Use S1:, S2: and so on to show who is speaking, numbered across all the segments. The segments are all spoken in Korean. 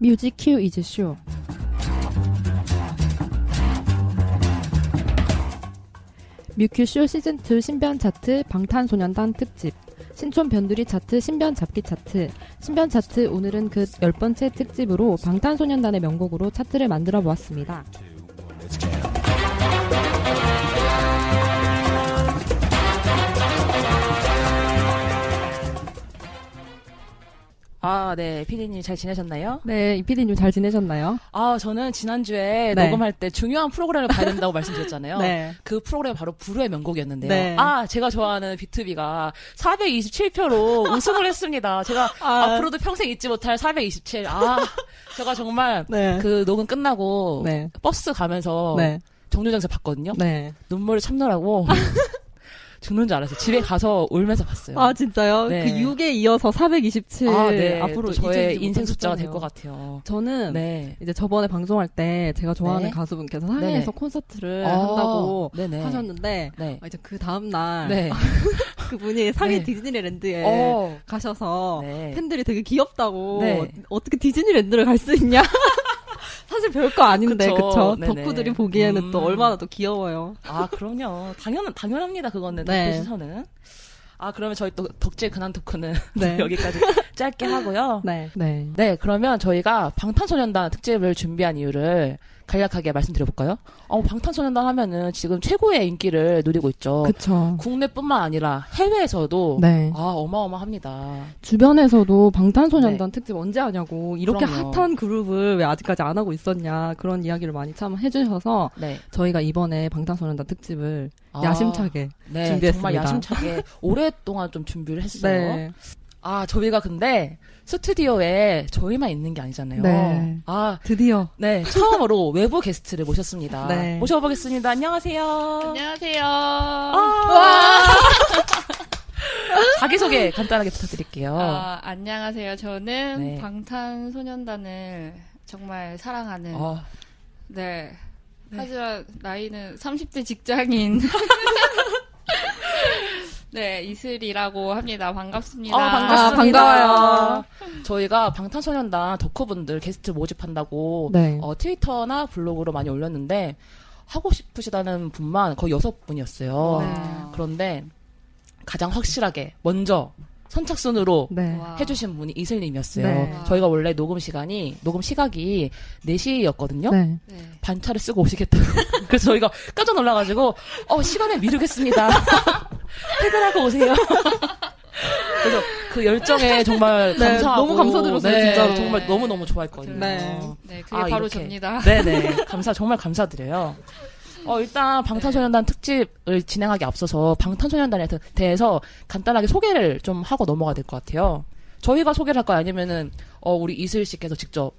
S1: Music Q is Show. 뮤큐쇼 시즌2 신변 차트 방탄소년단 특집 신촌 변두리 차트 신변 잡기 차트 신변 차트 오늘은 그 열 번째 특집으로 방탄소년단의 명곡으로 차트를 만들어 보았습니다.
S2: 아, 네. 피디님 잘 지내셨나요?
S1: 네, 이 피디님 잘 지내셨나요?
S2: 아, 저는 지난주에
S1: 네.
S2: 녹음할 때 중요한 프로그램을 봐야 된다고 말씀드렸잖아요.
S1: 네.
S2: 그 프로그램 바로 불후의 명곡이었는데요.
S1: 네.
S2: 아, 제가 좋아하는 비투비가 427표로 우승을 했습니다. 제가
S1: 아.
S2: 앞으로도 평생 잊지 못할 427. 아, 제가 정말
S1: 네.
S2: 그 녹음 끝나고
S1: 네.
S2: 버스 가면서
S1: 네.
S2: 정류장에서 봤거든요.
S1: 네.
S2: 눈물을 참느라고 죽는 줄 알았어요. 집에 가서 울면서 봤어요.
S1: 아, 진짜요?
S2: 네.
S1: 그 6에 이어서 427.
S2: 아, 네.
S1: 앞으로
S2: 또 저의 인생 숫자가 될. 것 같아요.
S1: 저는
S2: 네.
S1: 이제 저번에 방송할 때 제가 좋아하는
S2: 네.
S1: 가수분께서 상해에서
S2: 네네.
S1: 콘서트를
S2: 아,
S1: 한다고
S2: 네네.
S1: 하셨는데
S2: 네.
S1: 아, 이제 그 다음날
S2: 네.
S1: 그분이 상해
S2: 네.
S1: 디즈니랜드에
S2: 어.
S1: 가셔서
S2: 네.
S1: 팬들이 되게 귀엽다고
S2: 네.
S1: 어떻게 디즈니랜드를 갈 수 있냐 사실 별거 아닌데
S2: 그쵸. 네네.
S1: 덕후들이 보기에는
S2: 음.
S1: 또 얼마나 더 귀여워요
S2: 아, 그럼요. 당연, 당연합니다, 그거는.
S1: 네.
S2: 네. 시선은. 아, 그러면 저희 또 덕질 근황 토크는
S1: 네.
S2: 여기까지 짧게 하고요.
S1: 네 네.
S2: 네, 그러면 저희가 방탄소년단 특집을 준비한 이유를 간략하게 말씀드려볼까요? 어, 방탄소년단 하면은 지금 최고의 인기를 누리고 있죠.
S1: 그쵸
S2: 국내뿐만 아니라 해외에서도
S1: 네
S2: 아, 어마어마합니다.
S1: 주변에서도 방탄소년단 특집 언제 하냐고 이렇게
S2: 네. 그럼요.
S1: 핫한 그룹을 왜 아직까지 안 하고 있었냐 그런 이야기를 많이 참 해주셔서
S2: 네.
S1: 저희가 이번에 방탄소년단 특집을
S2: 아,
S1: 야심차게
S2: 네,
S1: 준비했습니다.
S2: 정말 야심차게 오랫동안 좀 준비를 했어요.
S1: 네.
S2: 아, 저희가 근데 스튜디오에 저희만 있는 게 아니잖아요.
S1: 네.
S2: 아,
S1: 드디어
S2: 네, 처음으로 외부 게스트를 모셨습니다.
S1: 네.
S2: 모셔보겠습니다. 안녕하세요.
S3: 안녕하세요.
S2: 아, 자기소개 간단하게 부탁드릴게요.
S3: 아, 안녕하세요. 저는
S2: 네.
S3: 방탄소년단을 정말 사랑하는
S2: 어,
S3: 네. 하지만 나이는 30대 직장인 네, 이슬이라고 합니다. 반갑습니다.
S2: 아, 반갑습니다.
S1: 아, 반가워요.
S2: 저희가 방탄소년단 덕후분들 게스트 모집한다고
S1: 네.
S2: 어, 트위터나 블로그로 많이 올렸는데 하고 싶으시다는 분만 거의 여섯 분이었어요.
S3: 네.
S2: 그런데 가장 확실하게 먼저 선착순으로
S1: 네.
S3: 와.
S2: 해주신 분이 이슬님이었어요.
S1: 네.
S2: 저희가 원래 녹음 시간이 녹음 시각이 4시였거든요.
S1: 네.
S3: 네.
S2: 반차를 쓰고 오시겠다고. 그래서 저희가 깜짝 놀라가지고 어 시간을 미루겠습니다. 퇴근하고 오세요. 그래서 그 열정에 정말
S1: 네,
S2: 감사하고
S1: 너무 감사드렸어요,
S2: 네,
S1: 진짜로.
S2: 정말 너무 너무 좋아했거든요.
S1: 네.
S3: 네, 그게
S2: 아,
S3: 바로
S2: 이렇게.
S3: 접니다.
S2: 네네. 감사, 정말 감사드려요. 어, 일단 방탄소년단 특집을 진행하기 앞서서 방탄소년단에 대- 대해서 간단하게 소개를 좀 하고 넘어가야 될 것 같아요. 저희가 소개를 할까요? 아니면은, 어, 우리 이슬 씨께서 직접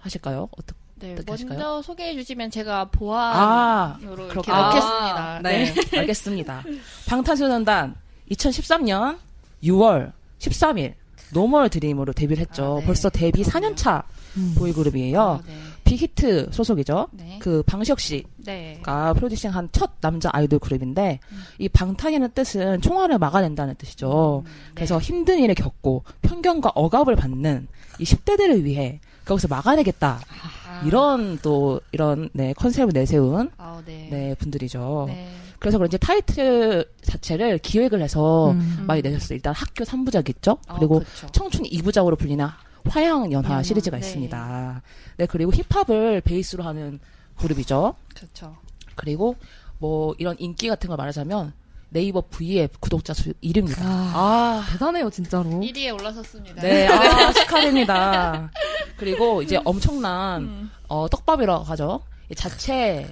S2: 하실까요? 어떻게?
S3: 네? 먼저 소개해 주시면 제가 보완으로
S2: 아,
S3: 이렇게. 넣겠습니다.
S1: 아,
S3: 네.
S1: 네.
S2: 알겠습니다. 방탄소년단 2013년 6월 13일 No More Dream으로 데뷔를 했죠.
S3: 아, 네.
S2: 벌써 데뷔
S3: 그럼요.
S2: 4년 차
S1: 음.
S2: 보이그룹이에요.
S3: 아, 네.
S2: 빅히트 소속이죠.
S3: 네.
S2: 그 방시혁 씨
S3: 네.
S2: 가 프로듀싱한 첫 남자 아이돌 그룹인데
S3: 음.
S2: 이 방탄이라는 뜻은 총알을 막아낸다는 뜻이죠.
S3: 음, 네.
S2: 그래서 힘든 일을 겪고 편견과 억압을 받는 이 10대들을 위해 거기서 막아내겠다.
S3: 아.
S2: 이런 또 이런 네 컨셉을 내세운
S3: 아, 네.
S2: 네 분들이죠.
S3: 네.
S2: 그래서 그런지 타이틀 자체를 기획을 해서
S1: 음.
S2: 많이 내셨어요. 일단 학교 3부작 있죠.
S3: 아,
S2: 그리고
S3: 그렇죠.
S2: 청춘 2부작으로 불리는 화양 연화
S3: 연화,
S2: 시리즈가
S3: 네.
S2: 있습니다. 네, 그리고 힙합을 베이스로 하는 그룹이죠.
S3: 그렇죠.
S2: 그리고 뭐 이런 인기 같은 걸 말하자면 네이버 V의 구독자 수 1위입니다.
S1: 아,
S2: 아,
S1: 대단해요 진짜로
S3: 1위에 올라섰습니다.
S2: 네, 아, 축하드립니다. 그리고 이제 엄청난
S3: 음.
S2: 어, 떡밥이라고 하죠. 이 자체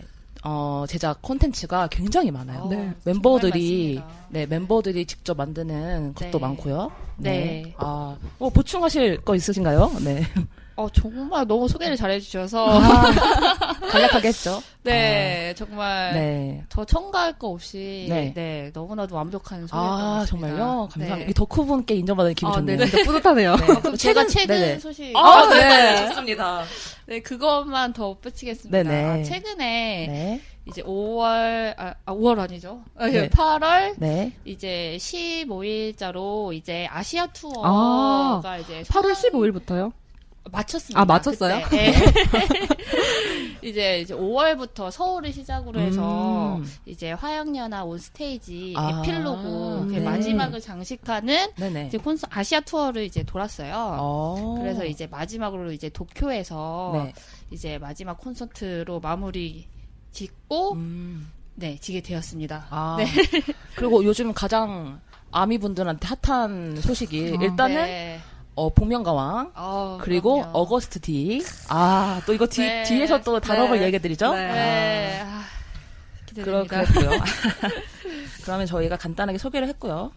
S2: 어, 제작 콘텐츠가 굉장히 많아요.
S3: 어,
S1: 네.
S2: 멤버들이. 네 멤버들이 직접 만드는 것도
S3: 네.
S2: 많고요.
S3: 네.
S2: 아, 뭐 보충하실 거 있으신가요? 네.
S3: 어, 정말 너무 소개를 잘해주셔서.
S2: 아, 간략하게 했죠.
S3: 네, 정말.
S2: 네.
S3: 더 첨가할 거 없이.
S2: 네.
S3: 네. 너무나도 완벽한 것
S2: 아,
S3: 같습니다.
S2: 정말요? 감사합니다.
S3: 네.
S2: 이 덕후분께 인정받는 기분
S1: 아, 네,
S2: 좋네요.
S1: 진짜 뿌듯하네요
S2: 네.
S3: 그럼 제가 최근
S2: 네네.
S3: 소식.
S2: 아, 네. 좋습니다.
S3: 네, 그것만 더 붙이겠습니다.
S2: 네네.
S3: 아, 최근에
S2: 네.
S3: 이제 5월, 아, 아 5월 아니죠? 아,
S2: 네.
S3: 8월
S2: 네.
S3: 이제 15일자로 이제 아시아
S1: 아,
S3: 투어가 이제
S1: 8월
S3: 상-
S1: 15일부터요?
S3: 맞췄습니다.
S1: 아, 맞췄어요?
S3: 예. 이제 이제 5월부터 서울을 시작으로 해서
S2: 음.
S3: 이제 화양연화 온 스테이지
S2: 아,
S3: 에필로그 그
S2: 네.
S3: 마지막을 장식하는
S2: 네네.
S3: 이제 콘서 아시아 투어를 이제 돌았어요.
S2: 어.
S3: 그래서 이제 마지막으로 이제 도쿄에서
S2: 네.
S3: 이제 마지막 콘서트로 마무리 짓고
S2: 음.
S3: 네 지게 되었습니다.
S2: 아. 그리고 요즘 가장 아미 분들한테 핫한 소식이
S1: 어.
S2: 일단은
S3: 네.
S2: 어, 복면가왕
S3: 어,
S2: 그리고
S3: 그럼요.
S2: 어거스트 D. 아, 또 이거 뒤,
S3: 네.
S2: 뒤에서 또 단어를
S3: 네.
S2: 얘기해드리죠?
S1: 네.
S3: 네. 아,
S2: 그러,
S3: 기대됩니다.
S2: 그랬고요. 그러면 저희가 간단하게 소개를 했고요.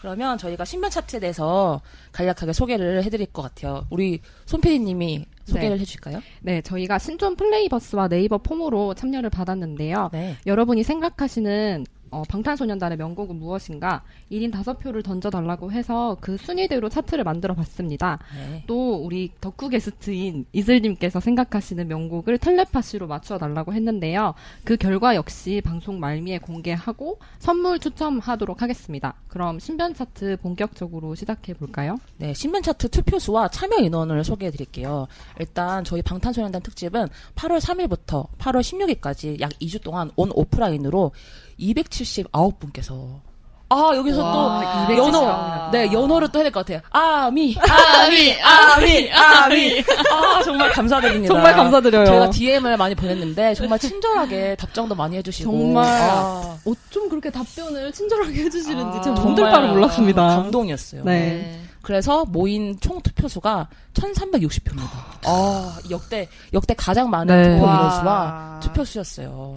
S2: 그러면 저희가 신변 차트에 대해서 간략하게 소개를 해드릴 것 같아요. 우리 손PD님이 소개를
S1: 네.
S2: 해주실까요?
S1: 네, 저희가 신촌 플레이버스와 네이버 폼으로 참여를 받았는데요.
S2: 네.
S1: 여러분이 생각하시는 어, 방탄소년단의 명곡은 무엇인가 1인 5표를 던져달라고 해서 그 순위대로 차트를 만들어 봤습니다.
S2: 네.
S1: 또 우리 덕후 게스트인 이슬님께서 생각하시는 명곡을 텔레파시로 맞춰달라고 했는데요. 그 결과 역시 방송 말미에 공개하고 선물 추첨하도록 하겠습니다. 그럼 신변 차트 본격적으로 시작해 볼까요?
S2: 네, 신변 차트 투표 수와 참여 인원을 소개해 드릴게요. 일단 저희 방탄소년단 특집은 8월 3일부터 8월 16일까지 약 2주 동안 온 오프라인으로 279분께서 아, 여기서
S3: 와,
S2: 또
S3: 279.
S2: 연호, 네, 연호를 또 해야 될것 같아요. 아미,
S3: 아미,
S2: 아미, 아미. 아, 정말 감사드립니다.
S1: 정말 감사드려요.
S2: 저희가 DM을 많이 보냈는데 정말 친절하게 답장도 많이 해주시고
S1: 정말.
S2: 아,
S1: 어쩜 그렇게 답변을 친절하게 해주시는지
S3: 아,
S1: 제가
S3: 정말
S1: 몸 둘 바를 몰랐습니다.
S2: 감동이었어요.
S1: 네.
S2: 그래서 모인 총 투표수가 1,360표입니다. 아, 역대 역대 가장 많은
S1: 네.
S2: 투표
S3: 와.
S2: 인원수와 투표수였어요.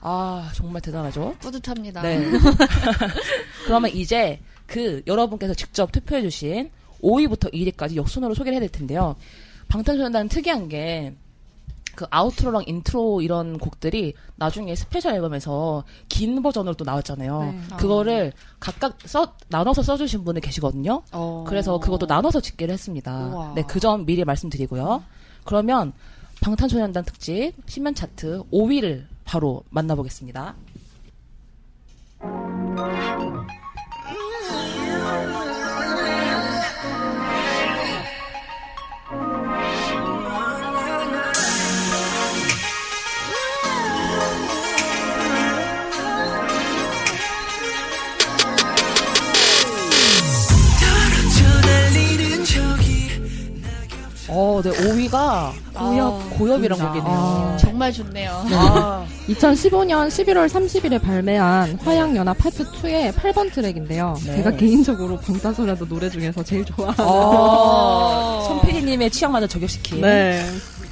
S2: 아, 정말 대단하죠?
S3: 뿌듯합니다.
S2: 네. 그러면 이제 그 여러분께서 직접 투표해주신 5위부터 1위까지 역순으로 소개를 해야 될 텐데요. 방탄소년단은 특이한 게, 그 outro랑 intro 이런 곡들이 나중에 스페셜 앨범에서 긴 버전으로 또 나왔잖아요.
S1: 네.
S2: 그거를 각각 써, 나눠서 써주신 분이 계시거든요.
S3: 어.
S2: 그래서 그것도 나눠서 집계를 했습니다.
S3: 우와.
S2: 네, 그 점 미리 말씀드리고요. 그러면 방탄소년단 특집 신면 차트 5위를 바로 만나보겠습니다. 어, 네, 5위가 고엽, 고엽이란. 곡이네요.
S1: 아.
S3: 정말 좋네요.
S2: 아,
S1: 2015년 11월 30일에 발매한 화양연화 파트 2의 8번 트랙인데요.
S2: 네.
S1: 제가 개인적으로 방탄소년단 노래 중에서 제일 좋아하는.
S2: 어, 손PD님의 취향마저 저격시킨.
S1: 네.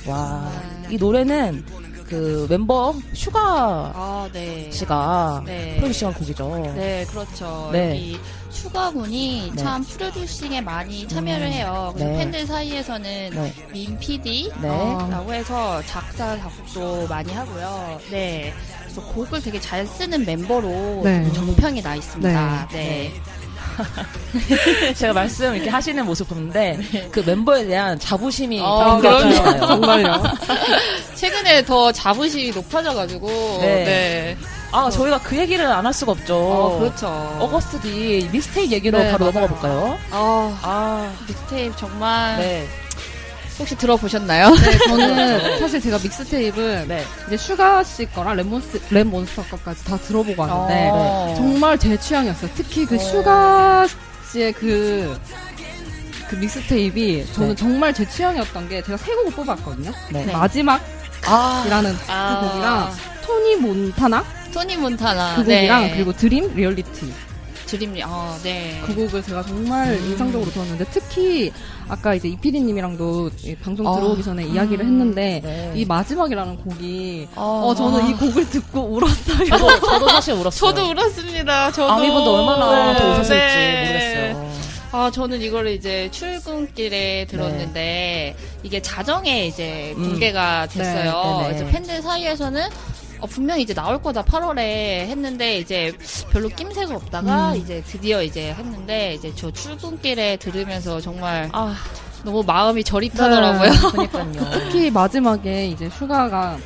S2: 와, 이 노래는 그 멤버 슈가
S3: 아, 네.
S2: 씨가
S3: 네.
S2: 프로듀싱한 곡이죠.
S3: 네, 그렇죠.
S2: 네.
S3: 여기 슈가군이
S2: 네.
S3: 참 프로듀싱에 많이 참여를
S2: 음.
S3: 해요. 그래서
S2: 네.
S3: 팬들 사이에서는
S2: 네.
S3: 민 PD
S2: 네.
S3: 라고 해서 작사 작곡도 많이 하고요. 네. 그래서 곡을 되게 잘 쓰는 멤버로
S1: 네.
S3: 정평이 나 있습니다. 네.
S2: 제가 말씀 이렇게 하시는 모습 보는데 그 멤버에 대한 자부심이
S3: 어,
S2: 굉장히
S3: 그럼요.
S2: 좋아요.
S1: 정말요.
S3: 최근에 더 자부심이 높아져가지고.
S2: 네.
S3: 네.
S2: 아, 저희가 그 얘기를 안 할 수가 없죠.
S3: 어, 그렇죠.
S2: Agust D mixtape 얘기로
S3: 네,
S2: 바로
S3: 맞아요.
S2: 넘어가 볼까요?
S3: 아,
S2: 아,
S3: 믹스테이프 정말
S2: 네.
S3: 혹시 들어보셨나요?
S1: 네, 저는 사실 제가 믹스테이프
S2: 네.
S1: 이제 슈가 씨 거랑 랩몬스, 랩몬스터 거까지 다 들어보고 왔는데
S3: 어.
S1: 정말 제 취향이었어요. 특히 그
S3: 어.
S1: 슈가 씨의 그, 그 mixtape이 저는
S2: 네.
S1: 정말 제 취향이었던 게 제가 세 곡을 뽑았거든요.
S2: 네.
S3: 네.
S1: 마지막이라는
S2: 아,
S3: 아.
S1: 그 곡이랑
S3: Tony Montana Tony Montana.
S1: 그 곡이랑
S3: 네.
S1: 그리고 Dream,
S3: Reality Dream, 아, 네.
S1: 그 곡을 제가 정말
S2: 음.
S1: 인상적으로 들었는데 특히 아까 이제 이피디님이랑도 이 방송
S2: 아.
S1: 들어오기 전에 이야기를 했는데
S2: 네.
S1: 이 마지막이라는 곡이
S2: 아.
S1: 어 저는 이 곡을 듣고 울었어요.
S2: 저도, 저도 사실 울었어요.
S3: 저도 울었습니다. 저도.
S2: 아미분도 얼마나
S3: 네.
S2: 더 우셨을지
S3: 네.
S2: 모르겠어요.
S3: 아, 저는 이거를 이제 출근길에 들었는데, 이게 자정에 이제
S2: 음.
S3: 공개가 됐어요.
S2: 네, 네, 네.
S3: 그래서 팬들 사이에서는 어, 분명히 이제 나올 거다 8월에 했는데 이제 별로 낌새가 없다가
S1: 음.
S3: 이제 드디어 이제 했는데 이제 저 출근길에 들으면서 정말
S2: 아,
S3: 너무 마음이 저릿하더라고요.
S2: 그니까요.
S1: 특히 마지막에 이제 슈가가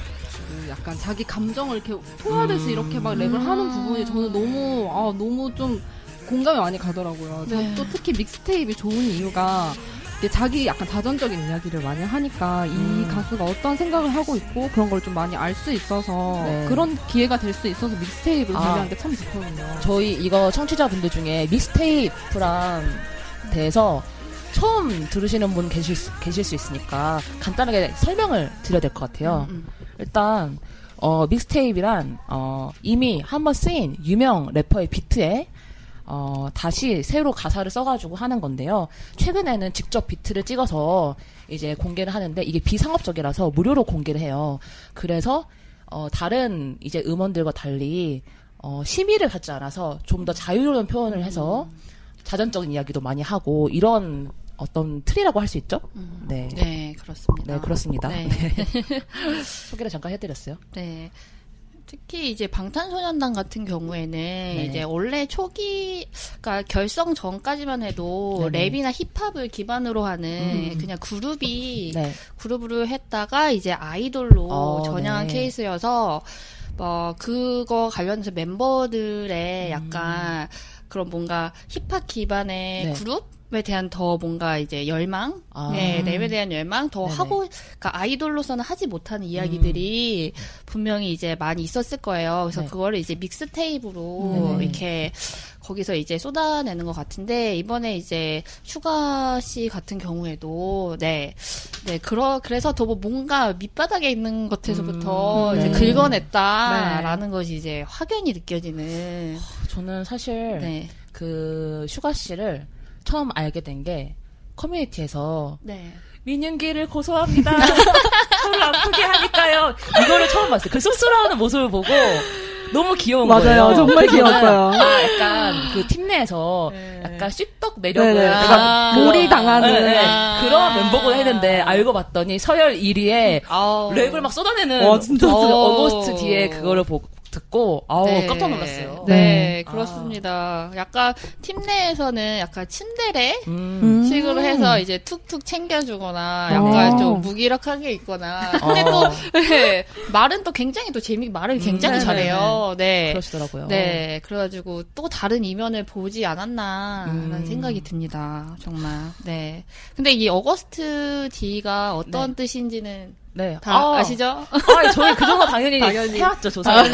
S1: 그 약간 자기 감정을 이렇게 토하듯이
S2: 음.
S1: 이렇게 막 랩을 하는 부분이 저는 너무 아 너무 좀 공감이 많이 가더라고요.
S3: 네.
S1: 또 특히 믹스테이프이 좋은 이유가 이게 자기 약간 자전적인 이야기를 많이 하니까 이
S2: 음.
S1: 가수가 어떤 생각을 하고 있고 그런 걸 좀 많이 알 수 있어서
S2: 네.
S1: 그런 기회가 될 수 있어서 믹스테이프를
S2: 아.
S1: 발매한 게 참 좋거든요.
S2: 저희 이거 청취자분들 중에 믹스테이프랑 대해서 처음 들으시는 분 계실 수, 계실 수 있으니까 간단하게 설명을 드려야 될 것 같아요.
S3: 음,
S2: 일단 어, 믹스테이프란 어, 이미 한 번 쓰인 유명 래퍼의 비트에 어, 다시 새로 가사를 써가지고 하는 건데요. 최근에는 직접 비트를 찍어서 이제 공개를 하는데 이게 비상업적이라서 무료로 공개를 해요. 그래서 어, 다른 이제 음원들과 달리 어, 심의를 받지 않아서 좀 더 자유로운 표현을 해서 자전적인 이야기도 많이 하고 이런 어떤 틀이라고 할 수 있죠?
S3: 음.
S2: 네.
S3: 네, 그렇습니다.
S2: 네, 그렇습니다.
S3: 네.
S2: 소개를 잠깐 해드렸어요.
S3: 네. 특히 이제 방탄소년단 같은 경우에는 이제 원래 초기, 그러니까 결성 전까지만 해도
S2: 네네.
S3: 랩이나 힙합을 기반으로 하는
S2: 음.
S3: 그냥 그룹이
S2: 네.
S3: 그룹으로 했다가 이제 아이돌로
S2: 어,
S3: 전향한
S2: 네.
S3: 케이스여서 뭐 그거 관련해서 멤버들의
S2: 음.
S3: 약간 그런 뭔가 힙합 기반의
S2: 네.
S3: 그룹에 대한 더 뭔가 이제 열망,
S2: 아.
S3: 네, 랩에 대한 열망 더
S2: 네네.
S3: 하고, 그러니까 아이돌로서는 하지 못하는 이야기들이 분명히 이제 많이 있었을 거예요. 그래서
S2: 네.
S3: 그거를 이제 mixtape으로. 이렇게 거기서 이제 쏟아내는 것 같은데 이번에 이제 슈가 씨 같은 경우에도 네, 네 그러 그래서 더뭐 뭔가 밑바닥에 있는 것에서부터
S2: 음,
S3: 이제
S2: 네.
S3: 긁어냈다라는 것이 이제 확연히 느껴지는
S2: 저는 사실
S3: 네,
S2: 그 슈가 씨를 처음 알게 된 게 커뮤니티에서
S3: 네,
S2: 민윤기를 고소합니다. 저를 아프게 하니까요. 이거를 처음 봤어요. 그 쑥스러워하는 모습을 보고 너무 귀여운 거예요.
S1: 맞아요. 정말 귀여웠어요.
S2: 아, 약간 그 팀 내에서
S3: 네.
S2: 약간 씹덕 매력을
S1: 네네.
S2: 약간
S3: 아.
S2: 그런-
S1: 몰입당하는.
S2: 네, 네.
S3: 아.
S2: 그런 멤버구나 했는데 알고 봤더니 서열 1위에
S3: 아우.
S2: 랩을 막 쏟아내는
S1: 와, 진짜.
S2: 어,
S3: 오.
S2: 어거스트 뒤에 그거를 보고 듣고 아우
S3: 네.
S2: 깜짝 놀랐어요.
S3: 네,
S1: 네.
S3: 그렇습니다. 약간 팀 내에서는 약간 친데레
S2: 음.
S1: 음.
S3: 식으로 해서 이제 툭툭 챙겨주거나 약간
S1: 어.
S3: 좀 무기력하게 있거나 근데
S2: 어,
S3: 또 네, 말은 또 굉장히 또 재미 말을 굉장히
S2: 음,
S3: 잘해요. 네.
S2: 그러시더라고요.
S3: 네, 그래가지고 또 다른 이면을 보지 않았나라는
S2: 음.
S3: 생각이 듭니다. 정말. 네. 근데 이 어거스트 D가 어떤 뜻인지는
S2: 네.
S3: 다
S2: 아,
S3: 아, 시죠
S2: 아, 저희 그 정도 당연히,
S3: 당연히.
S2: 해왔죠, 조사를.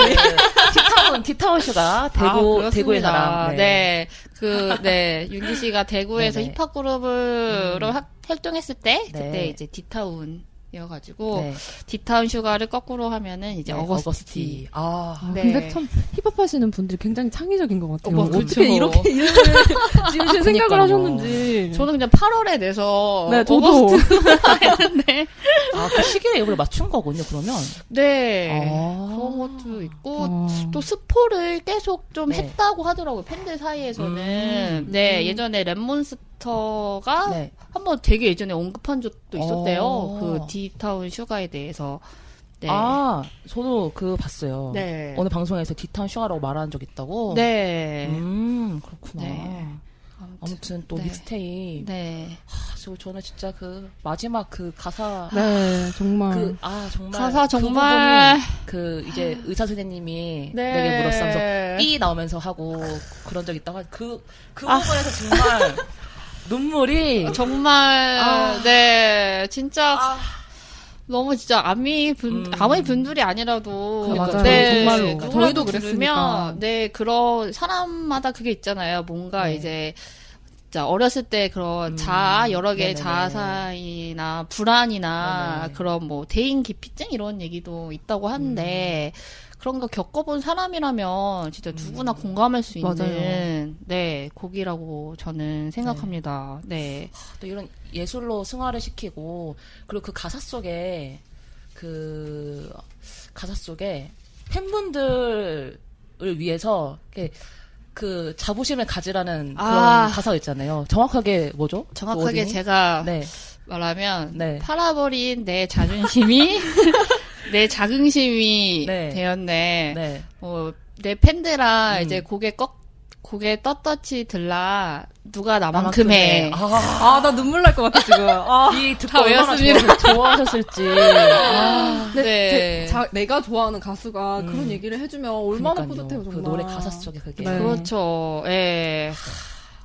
S2: D-Town, D-Town 슈가 대구,
S3: 아,
S2: 대구의. 사람.
S3: 네. 그, 네. 윤기 씨가 대구에서
S2: 네네.
S3: 힙합 그룹으로
S2: 음.
S3: 학- 활동했을 때, 그때
S2: 네.
S3: 이제 D-Town 이어가지고,
S2: 네.
S3: D-Town 슈가를 거꾸로 하면은 이제
S2: 네,
S3: Agust D.
S2: 아.
S1: 아,
S3: 네.
S1: 근데 참 힙합 하시는 분들이 굉장히 창의적인 것 같아요.
S3: 어, 뭐,
S1: 어, 떻게. 이렇게 이름을 지으실 생각을. 하셨는지.
S3: 저는 그냥 8월에 내서
S1: 네, 저도.
S3: August 했는데,
S2: 아, 그 시기에 이걸 맞춘 거군요, 그러면.
S3: 네.
S2: 아.
S3: 그런 것도 있고,
S1: 어.
S3: 또 스포를 계속 좀
S2: 네.
S3: 했다고 하더라고요. 팬들 사이에서는.
S2: 음.
S3: 네,
S2: 음.
S3: 예전에 랩몬스터가
S2: 네.
S3: 한번 되게 예전에 언급한 적도 있었대요.
S2: 어.
S3: 그 D-Town 슈가에 대해서. 네.
S2: 아, 저도 그 봤어요.
S3: 네.
S2: 어느 방송에서 D-Town 슈가라고 말한 적 있다고.
S3: 네.
S2: 음, 그렇구나.
S3: 네.
S2: 아무튼 또
S3: 네.
S2: 믹스테이프.
S3: 네.
S2: 아, 저, 저는 진짜 그 마지막 그 가사.
S1: 네, 정말.
S2: 그, 아, 정말.
S3: 가사
S2: 그
S3: 정말.
S2: 부분이 그, 이제 의사 선생님이
S3: 네.
S2: 내게 물었으면서 삐 나오면서 하고 그런 적 있다고 하- 그, 그
S3: 아.
S2: 부분에서 정말 눈물이.
S3: 정말,
S2: 아.
S3: 네. 진짜
S2: 아,
S3: 너무 진짜 아미 분
S2: 음.
S3: 아미 분들이 아니라도
S2: 그러니까요.
S3: 네,
S1: 정말로.
S3: 누구라도
S1: 저희도 그랬으니까.
S3: 네 그런 사람마다 그게 있잖아요. 뭔가
S2: 네.
S3: 이제 진짜 어렸을 때 그런
S2: 음.
S3: 자아 여러 개의
S2: 네네네.
S3: 자아사이나 불안이나
S2: 네네.
S3: 그런 뭐 대인 기피증 이런 얘기도 있다고 하는데 그런 거 겪어본 사람이라면 진짜 누구나
S2: 음.
S3: 공감할 수 있는
S1: 맞아요.
S3: 네 곡이라고 저는 생각합니다. 네.
S2: 또 이런 예술로 승화를 시키고 그리고 그 가사 속에 그 가사 속에 팬분들을 위해서 이렇게 그 자부심을 가지라는 그런
S3: 아.
S2: 가사가 있잖아요. 정확하게 뭐죠? 그
S3: 정확하게
S2: 워딩이?
S3: 제가
S2: 네.
S3: 말하면
S2: 네.
S3: 팔아버린 내 자존심이 내 자긍심이
S2: 네.
S3: 되었네.
S2: 네.
S3: 어, 내 팬들아
S2: 음.
S3: 이제 고개 꺾 고개 떳떳이 들라 누가 나만큼
S2: 나만큼
S3: 해.
S2: 해. 아,
S1: 아, 나 눈물 날 것 같아, 지금. 아.
S2: 이 듣고
S3: 다
S2: 얼마나
S3: 외웠습니다.
S2: 좋아, 좋아 하셨을지. 아,
S1: 근데
S3: 네.
S1: 제- 자, 내가 좋아하는 가수가
S2: 음.
S1: 그런 얘기를 해주면 얼마나
S2: 그러니까요.
S1: 뿌듯해요,
S2: 그
S1: 정말.
S2: 노래 가사 속에 그게.
S1: 네.
S3: 그렇죠. 예.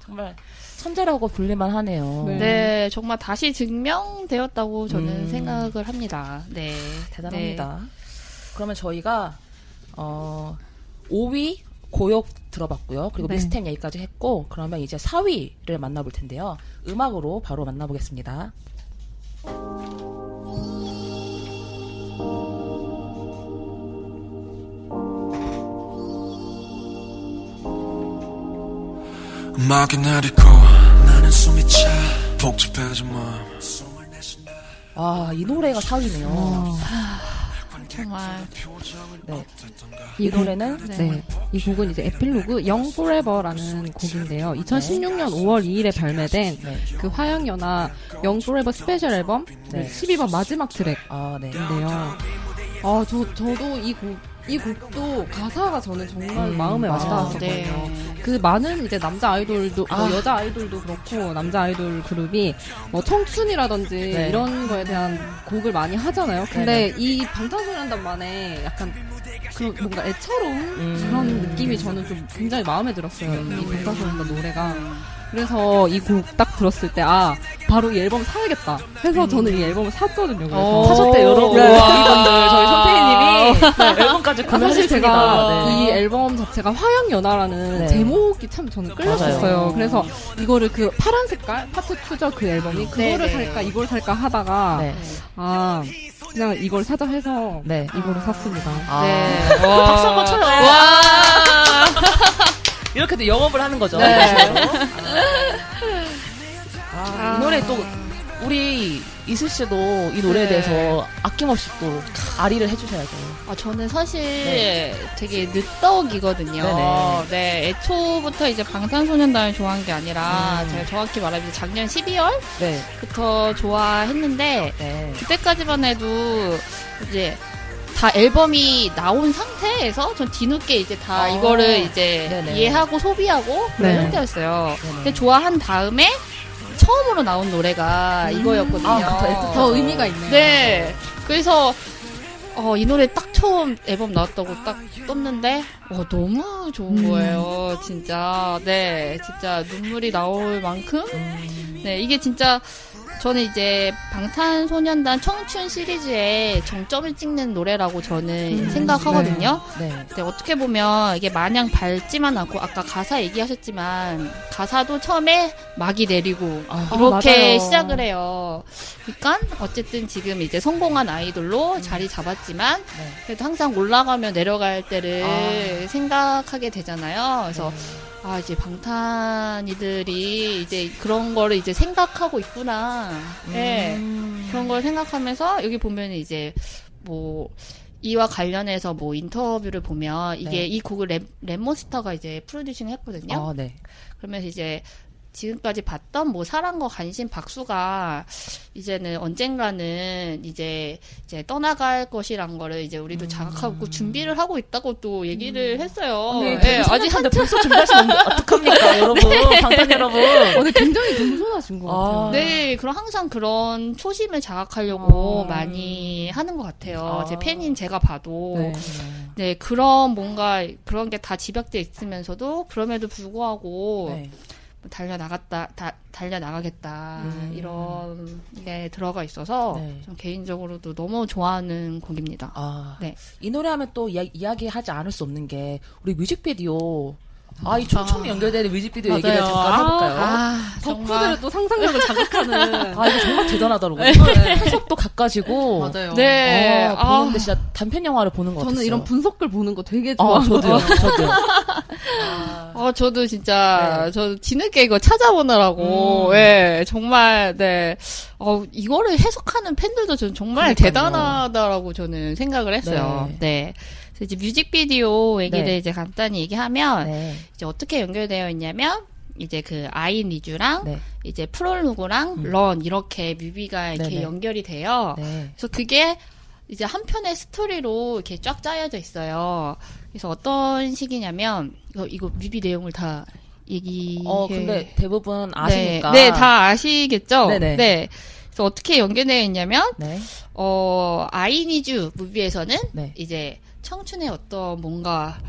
S2: 정말 천재라고 불릴만 하네요.
S1: 네.
S3: 네, 정말 다시 증명되었다고 저는
S2: 음.
S3: 생각을 합니다. 네.
S2: 대단합니다. 그러면 저희가 어 5위 고역 들어봤고요. 그리고
S1: 네.
S2: 미스템 얘기까지 했고 그러면 이제 4위를 만나볼 텐데요. 음악으로 바로 만나보겠습니다.
S4: 음악이 내리고 나는 숨이 차 복잡해진 마음 숨을 내쉰다
S2: 아, 이 노래가 4위네요.
S3: 정말.
S2: 네. 이이 노래는
S1: 네. 이 곡은 이제 Epilogue Young Forever라는 곡인데요. 2016년 5월 2일에 발매된
S2: 네.
S1: 그 화양연화 Young Forever 스페셜 앨범
S2: 네.
S1: 12번 마지막 트랙
S2: 아, 네.
S1: 인데요. 아, 저, 저도 이 곡, 이 곡도 가사가 저는 정말
S2: 음,
S1: 마음에
S2: 맞아요.
S1: 와닿았었거든요.
S3: 네.
S1: 그 많은 이제 남자 아이돌도, 뭐
S2: 아.
S1: 여자 아이돌도 그렇고, 남자 아이돌 그룹이 뭐 청춘이라든지
S2: 네.
S1: 이런 거에 대한 곡을 많이 하잖아요. 근데 이 방탄소년단만의 약간 그 뭔가 애처로운
S2: 음.
S1: 그런 느낌이 저는 좀 굉장히 마음에 들었어요. 이 방탄소년단 노래가. 그래서 이 곡 딱 들었을 때, 아, 바로 이 앨범 사야겠다. 해서 저는 이 앨범을 샀거든요. 그래서.
S3: 어.
S2: 사셨대요, 여러분.
S1: 네.
S2: 이분들, 저희 손태희님이 네, 앨범까지
S1: 사실
S2: 구매하셨습니다.
S1: 제가
S2: 네.
S1: 이 앨범 자체가 화양연화라는
S2: 네.
S1: 제목이 참 저는 끌렸었어요.
S2: 맞아요.
S1: 그래서 이거를 그 파란 색깔 파트 2죠 그 앨범이 그거를
S3: 네, 네.
S1: 살까 이걸 살까 하다가
S2: 네.
S1: 아 그냥 이걸 사자 해서
S2: 네.
S1: 이거를 샀습니다.
S2: 아.
S3: 네.
S2: 박수 한번 쳐요.
S3: 와.
S2: 이렇게 도 영업을 하는 거죠.
S3: 네.
S2: 아, 이 노래 또 우리 이슬 씨도 이 노래에
S3: 네.
S2: 대해서 아낌없이 또 아리를 해주셔야죠.
S3: 아, 저는 사실
S2: 네.
S3: 되게 늦덕이거든요.
S2: 네네.
S3: 네, 애초부터 이제 방탄소년단을 좋아한 게 아니라
S2: 음.
S3: 제가 정확히 말하면 작년 12월부터
S2: 네.
S3: 좋아했는데
S2: 네.
S3: 그때까지만 해도 이제 다 앨범이 나온 상태에서 전 뒤늦게 이제 다
S2: 아.
S3: 이거를 이제
S2: 네네.
S3: 이해하고 소비하고 그런
S1: 네.
S3: 상태였어요. 근데 좋아한 다음에 처음으로 나온 노래가 이거였거든요.
S2: 아,
S1: 더 의미가 있네요.
S3: 네. 그래서 어, 이 노래 딱 처음 앨범 나왔다고 딱 떴는데 어, 너무 좋은
S1: 음.
S3: 거예요. 진짜. 네. 진짜 눈물이 나올 만큼
S2: 음,
S3: 네, 이게 진짜 저는 이제 방탄소년단 청춘 시리즈에 정점을 찍는 노래라고 저는 생각하거든요.
S2: 네.
S3: 네, 어떻게 보면 이게 마냥 밝지만 않고 아까 가사 얘기하셨지만 가사도 처음에 막이 내리고
S2: 아,
S3: 이렇게
S1: 맞아요.
S3: 시작을 해요. 그러니까 어쨌든 지금 이제 성공한 아이돌로 자리 잡았지만
S2: 네.
S3: 그래도 항상 올라가며 내려갈 때를
S2: 아.
S3: 생각하게 되잖아요. 그래서
S2: 네.
S3: 아 이제 방탄이들이 이제 그런 거를 이제 생각하고 있구나. 예.
S2: 음.
S3: 그런 걸 생각하면서 여기 보면 이제 뭐 이와 관련해서 뭐 인터뷰를 보면 이게
S2: 네.
S3: 이 곡을 랩, 랩몬스터가 이제 프로듀싱 했거든요.
S2: 아, 네.
S3: 그러면서 이제 지금까지 봤던 뭐 사랑과 관심 박수가 이제는 언젠가는 이제 이제 떠나갈 것이란 거를 이제 우리도 자각하고 준비를 하고 있다고 또 얘기를 했어요.
S2: 네,
S3: 예,
S2: 되게
S3: 아직 한
S2: 한데 벌써 준비하시면 어떡합니까, 여러분. 방탄 여러분.
S1: 어, 근데 굉장히 겸손하신 것 같아요.
S2: 아.
S3: 네, 그럼 항상 그런 초심을 자각하려고
S1: 어.
S3: 많이 하는 것 같아요.
S2: 아.
S3: 제 팬인 제가 봐도.
S1: 네.
S3: 네. 그런 뭔가 그런 게 다 집약돼 있으면서도 그럼에도 불구하고
S2: 네.
S3: 뭐 달려 나갔다, 다, 달려 나가겠다
S2: 음.
S3: 이런 게 들어가 있어서
S2: 네.
S3: 좀 개인적으로도 너무 좋아하는 곡입니다.
S2: 아,
S3: 네.
S2: 이 노래 하면 또 이야, 이야기하지 않을 수 없는 게 우리 뮤직비디오 아, 이 촘촘히 연결되는 뮤직비디오 얘기를
S1: 맞아요.
S2: 잠깐 해볼까요? 아,
S3: 아,
S1: 덕후들의 또 상상력을 자극하는.
S2: 이거 정말 대단하더라고요. 해석도 가까지고.
S1: 맞아요.
S3: 네.
S2: 아,
S3: 아.
S2: 보는데 진짜 단편 영화를 보는 것 같아요.
S1: 저는 이런 분석글 보는 거 되게
S2: 아,
S1: 좋아하거든요.
S2: 저도요. 저도요.
S3: 어, 저도 진짜,
S2: 네.
S3: 저 뒤늦게 이거 찾아보느라고,
S2: 음.
S3: 예, 정말, 네. 어, 이거를 해석하는 팬들도 저는 정말
S2: 그러니까요.
S3: 대단하다라고 저는 생각을 했어요.
S2: 네.
S3: 네. 이제 뮤직비디오 얘기를
S2: 네.
S3: 이제 간단히 얘기하면,
S2: 네.
S3: 이제 어떻게 연결되어 있냐면, 이제 그 아이 리주랑,
S2: 네.
S3: 이제 프롤로그랑
S2: 음.
S3: 런, 이렇게 뮤비가 이렇게
S2: 네네.
S3: 연결이 돼요.
S2: 네.
S3: 그래서 그게 이제 한 편의 스토리로 이렇게 쫙 짜여져 있어요. 그래서 어떤 식이냐면 이거, 이거 뮤비 내용을 다 얘기.
S2: 어, 근데 대부분 아시니까.
S3: 네, 네, 다 아시겠죠.
S2: 네네.
S3: 네. 그래서 어떻게 연결되어 있냐면
S2: 네.
S3: 어 아이니주 무비에서는
S2: 네.
S3: 이제 청춘의 어떤 뭔가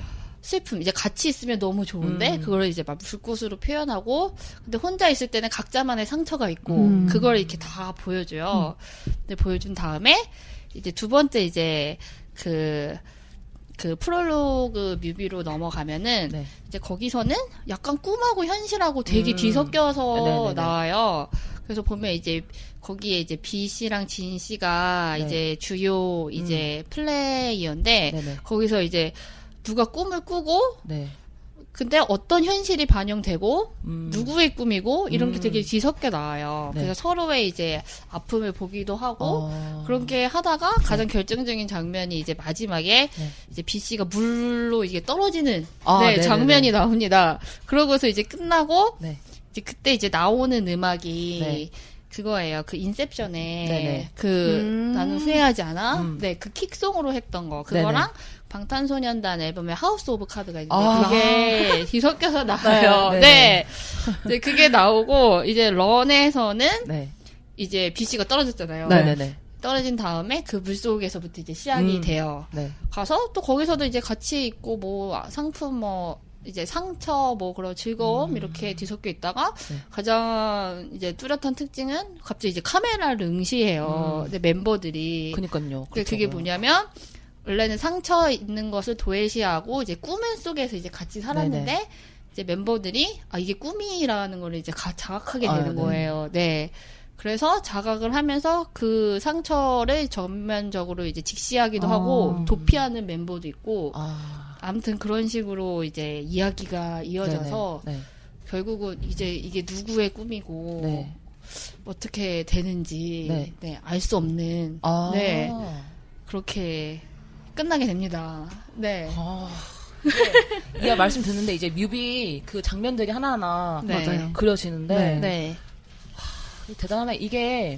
S3: 슬픔 이제 같이 있으면 너무 좋은데
S2: 음.
S3: 그걸 이제 막 불꽃으로 표현하고 근데 혼자 있을 때는 각자만의 상처가 있고
S1: 음.
S3: 그걸 이렇게 다 보여줘요. 근데 보여준 다음에 이제 두 번째 이제 그그 프롤로그 뮤비로 넘어가면은
S2: 네.
S3: 이제 거기서는 약간 꿈하고 현실하고 되게
S2: 음.
S3: 뒤섞여서
S2: 네네네.
S3: 나와요. 그래서 보면 이제 거기에 이제 B 씨랑 진 씨가
S2: 네.
S3: 이제 주요 이제 플레이어인데
S2: 네네.
S3: 거기서 이제 누가 꿈을 꾸고
S2: 네.
S3: 근데 어떤 현실이 반영되고
S2: 음.
S3: 누구의 꿈이고 이런 게
S2: 음.
S3: 되게 뒤섞여 나와요.
S2: 네.
S3: 그래서 서로의 이제 아픔을 보기도 하고
S2: 어.
S3: 그런 게 하다가 가장 결정적인 장면이 이제 마지막에
S2: 네.
S3: 이제 B 씨가 물로 이게 떨어지는
S2: 아,
S3: 네,
S2: 네네네.
S3: 장면이 나옵니다. 그러고서 이제 끝나고
S2: 네.
S3: 이제 그때 이제 나오는 음악이
S2: 네.
S3: 그거예요. 그 Inception에
S2: 네네.
S3: 그
S1: 음.
S3: 나는 후회하지 않아.
S2: 음.
S3: 네, 그 kick song으로 했던 거 그거랑 방탄소년단 앨범의 House of Cards가 있는데
S2: 아.
S3: 그게 뒤섞여서 나와요.
S2: 네,
S3: 네,
S2: 네.
S3: 네. 그게 나오고 이제 Run에서는
S2: 네.
S3: 이제 뷔 씨가 떨어졌잖아요.
S2: 네네네.
S3: 떨어진 다음에 그 물속에서부터 이제 시작이
S2: 음.
S3: 돼요.
S2: 네.
S3: 가서 또 거기서도 이제 같이 있고 뭐 상품 뭐 이제 상처 뭐 그런 즐거움 이렇게 뒤섞여 있다가
S2: 네.
S3: 가장 이제 뚜렷한 특징은 갑자기 이제 카메라를 응시해요.
S2: 음.
S3: 멤버들이
S2: 그니까요.
S3: 그게 뭐냐면 원래는 상처 있는 것을 도외시하고 이제 꿈의 속에서 이제 같이 살았는데
S2: 네네.
S3: 이제 멤버들이 아 이게 꿈이라는 걸 이제 가- 자각하게
S2: 아,
S3: 되는
S2: 네.
S3: 거예요. 네. 그래서 자각을 하면서 그 상처를 전면적으로 이제 직시하기도
S1: 아.
S3: 하고 도피하는 멤버도 있고
S2: 아.
S3: 아무튼 그런 식으로 이제 이야기가 이어져서
S2: 네네. 네.
S3: 결국은 이제 이게 누구의 꿈이고
S2: 네.
S3: 어떻게 되는지
S2: 네.
S3: 네, 알 수 없는
S2: 아.
S3: 네. 그렇게 끝나게 됩니다. 네.
S2: 아. 네. 이 말씀 듣는데 이제 뮤비 그 장면들이 하나하나
S3: 네.
S2: 그려지는데
S1: 네.
S3: 네.
S2: 대단하네. 이게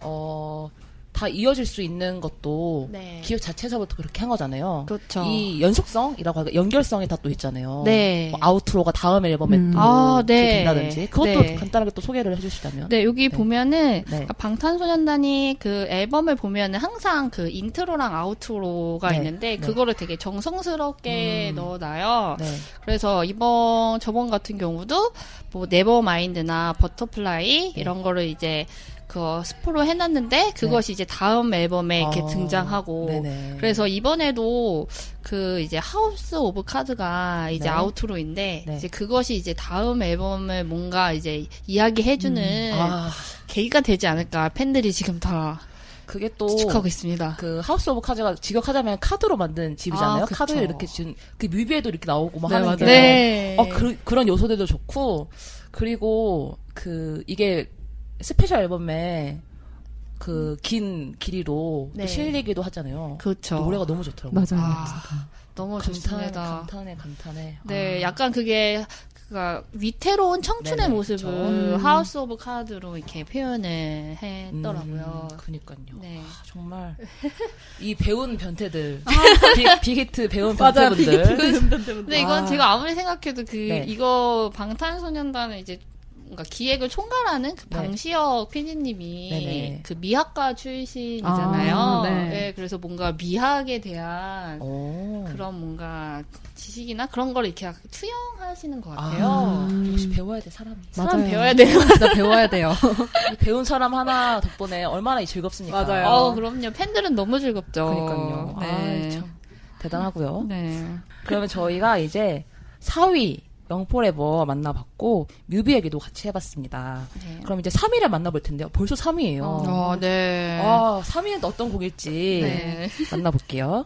S2: 어. 다 이어질 수 있는 것도
S3: 네.
S2: 기획 자체에서부터 그렇게 한 거잖아요.
S3: 그렇죠.
S2: 이 연속성이라고 할까 연결성이 다 또 있잖아요.
S3: 네.
S2: 뭐 아우트로가 다음 앨범에
S1: 음.
S2: 또
S3: 아, 네.
S2: 된다든지 그것도
S3: 네.
S2: 간단하게 또 소개를 해주시다면.
S3: 네, 여기
S2: 네.
S3: 보면은
S2: 네.
S3: 아, 방탄소년단이 그 앨범을 보면은 항상 그 intro랑 outro가
S2: 네.
S3: 있는데
S2: 네.
S3: 그거를 되게 정성스럽게
S2: 음.
S3: 넣어놔요.
S2: 네.
S3: 그래서 이번 저번 같은 경우도 뭐 Nevermind나 Butterfly
S2: 네.
S3: 이런 거를 이제 그 스포로 해놨는데 그것이 이제 다음 앨범에 이렇게
S2: 아,
S3: 등장하고
S2: 네네.
S3: 그래서 이번에도 그 이제 House of Cards가 이제
S2: 네.
S3: outro인데
S2: 네.
S3: 이제 그것이 이제 다음 앨범을 뭔가 이제 이야기해주는
S2: 아
S3: 계기가 되지 않을까 팬들이 지금 다
S2: 그게 또
S3: 추측하고 있습니다.
S2: 그 House of Cards가 직역하자면 카드로 만든 집이잖아요.
S3: 아.
S2: 카드를 이렇게 지금 그 뮤비에도 이렇게 나오고 막
S1: 네,
S2: 하는
S1: 맞아요.
S2: 게
S3: 네.
S2: 어, 그, 그런 요소들도 좋고, 그리고, 그, 이게 스페셜 앨범에 그 긴 길이로
S3: 네.
S2: 또 실리기도 하잖아요.
S3: 그렇죠.
S2: 노래가 너무 좋더라고요.
S1: 맞아요.
S3: 아, 너무
S2: 감탄해,
S3: 좋습니다.
S2: 감탄해, 감탄해.
S3: 네,
S2: 아.
S3: 약간 그게 그가 위태로운 청춘의
S2: 네네,
S3: 모습을
S2: 그쵸.
S1: 음.
S3: 하우스 오브 카드로 이렇게 표현을 했더라고요.
S2: 음, 그니까요.
S3: 네.
S2: 아, 정말. 이 배운 변태들.
S3: 아.
S2: 비, 빅히트 배운 변태분들.
S3: 근데 이건
S2: 아.
S3: 제가 아무리 생각해도 그
S2: 네.
S3: 이거 방탄소년단은 이제 뭔가 기획을 총괄하는 그
S2: 네.
S3: 방시혁 PD님이
S2: 네네.
S3: 그 미학과 출신이잖아요.
S1: 아,
S3: 네.
S1: 네.
S3: 그래서 뭔가 미학에 대한
S2: 오.
S3: 그런 뭔가 지식이나 그런 걸 이렇게 투영하시는 것
S2: 아,
S3: 같아요.
S2: 역시 배워야 돼, 사람이.
S3: 사람
S1: 맞아요.
S3: 배워야 돼요.
S1: 진짜 배워야 돼요.
S2: 이 배운 사람 하나 덕분에 얼마나 즐겁습니까?
S1: 맞아요.
S3: 어, 그럼요. 팬들은 너무 즐겁죠.
S2: 그러니까요.
S3: 네.
S2: 아, 참 대단하고요.
S3: 네.
S2: 그러면 저희가 이제 4위 영포레버 만나봤고 뮤비 얘기도 같이 해봤습니다.
S3: 네.
S2: 그럼 이제 3위를 만나볼 텐데요. 벌써 3위예요.
S3: 어, 네.
S2: 아, 3위는 어떤 곡일지
S3: 네.
S2: 만나볼게요.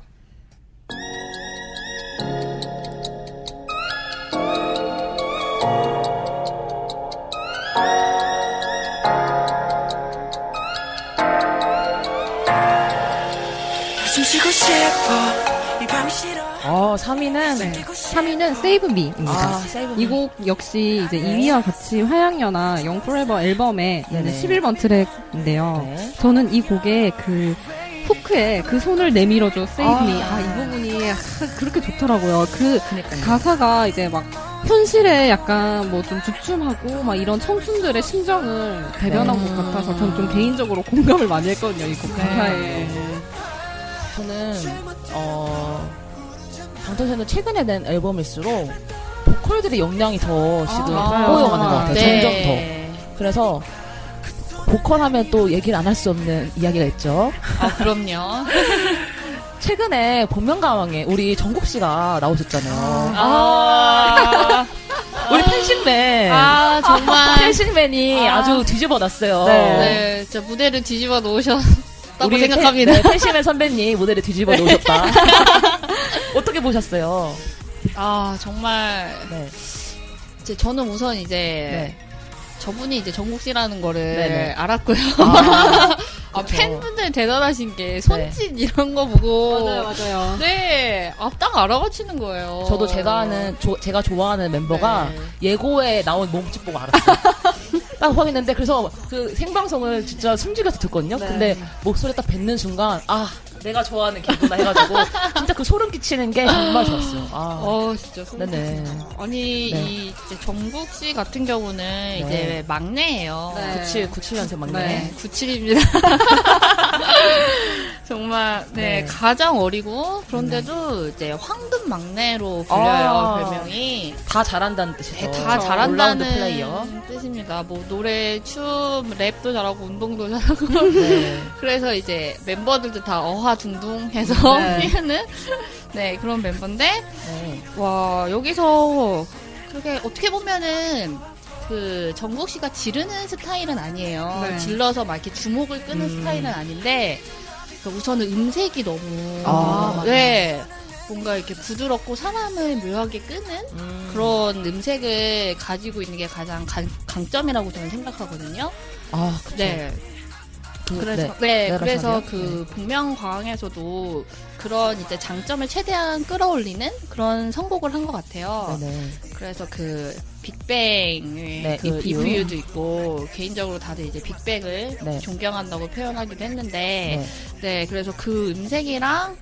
S4: 숨 쉬고 싶어 어
S2: 어, 3위는
S1: 네. 3위는 Save Me입니다.
S2: 아, 세이브
S1: 이곡 역시 이제
S2: 네.
S1: 2위와 같이 화양연화 영포레버 앨범의
S2: 네네.
S1: 11번 트랙인데요.
S2: 네.
S1: 저는 이 곡의 그 후크에 그 손을 내밀어줘 Save
S2: 아.
S1: Me. 아, 이 부분이 아, 그렇게 좋더라고요. 그
S2: 그니까요.
S1: 가사가 이제 막 현실에 약간 뭐 좀 주춤하고 막 이런 청춘들의 심정을 대변한
S2: 네.
S1: 것 같아서 저는 좀 개인적으로 공감을 많이 했거든요. 이곡
S3: 네.
S1: 가사에.
S2: 저는 어 방탄소년단 최근에 낸 앨범일수록 보컬들의 역량이 더 지금
S3: 아,
S2: 보여가는 것 같아요.
S3: 네.
S2: 점점 더. 그래서 보컬 하면 또 얘기를 안 할 수 없는 이야기가 있죠.
S3: 아, 그럼요.
S2: 최근에 복면가왕에 우리 정국 씨가 나오셨잖아요.
S3: 아,
S2: 우리 펜싱맨.
S3: 아, 정말.
S2: 펜싱맨이
S3: 아.
S2: 아. 주 뒤집어 놨어요.
S3: 네, 저 무대를 뒤집어 놓으셨다고
S2: 우리
S3: 생각합니다.
S2: 펜, 네, 펜싱맨 선배님 무대를 뒤집어 놓으셨다. 어떻게 보셨어요?
S3: 아, 정말.
S2: 네.
S3: 이제 저는 우선 이제
S2: 네.
S3: 저분이 이제 정국 씨라는 거를
S2: 네네.
S3: 알았고요.
S2: 아,
S3: 아. 팬분들 대단하신 게 손짓 이런 거 보고
S1: 맞아요.
S3: 네, 아, 딱 알아맞히는 거예요.
S2: 저도 제가 아는 조- 제가 좋아하는 멤버가
S3: 네.
S2: 예고에 나온 몸집 보고 알았어요. 딱 확인했는데 그래서 그 생방송을 진짜 숨죽여서 듣거든요.
S1: 네.
S2: 근데 목소리 딱 뱉는 순간 아 내가 좋아하는 개구나 해가지고 진짜 그 소름 끼치는 게 정말 좋았어요. 아,
S3: 어, 진짜. 소름
S2: 네네.
S3: 아니,
S2: 네.
S3: 이 이제 정국 씨 같은 경우는 이제 막내예요.
S1: 네.
S2: 97 97년생 막내.
S3: 네, 97입니다. 정말 네,
S2: 네.
S3: 가장 어리고 그런데도 이제 황금 막내로 불려요
S2: 아.
S3: 별명이.
S2: 다 잘한다는 뜻이죠.
S3: 네, 다 잘한다는
S2: 플레이어.
S3: 뜻입니다. 뭐 노래, 춤, 랩도 잘하고 운동도 잘하고
S2: 네.
S3: 그래서 이제 멤버들도 다 어하 둥둥 해서
S1: 네.
S3: 피우는 네 그런 멤버인데
S2: 네.
S3: 와 여기서 그렇게 어떻게 보면은 그 정국 씨가 지르는 스타일은 아니에요.
S1: 네.
S3: 질러서 막 이렇게 주목을 끄는
S2: 음.
S3: 스타일은 아닌데 그 우선은 음색이 너무
S2: 아.
S3: 네 뭔가 이렇게 부드럽고 사람을 묘하게 끄는
S2: 음.
S3: 그런 음색을 가지고 있는 게 가장 강, 강점이라고 저는 생각하거든요.
S2: 아, 그쵸.
S3: 네.
S2: 그,
S3: 그래서
S2: 네.
S3: 네,
S2: 네,
S3: 그래서. 그 복면가왕에서도 그런 이제 장점을 최대한 끌어올리는 그런 선곡을 한 것 같아요.
S2: 네네.
S3: 그래서 그 빅뱅의
S2: 네,
S3: 그
S2: EPU.
S3: EPU도 있고 개인적으로 다들 이제 빅뱅을
S2: 네.
S3: 존경한다고 표현하기도 했는데
S2: 네.
S3: 네 그래서 그 음색이랑